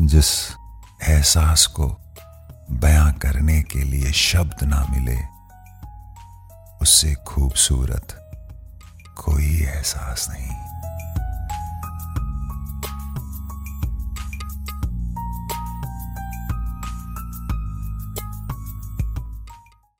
जिस एहसास को बयां करने के लिए शब्द ना मिले, उससे खूबसूरत कोई एहसास नहीं।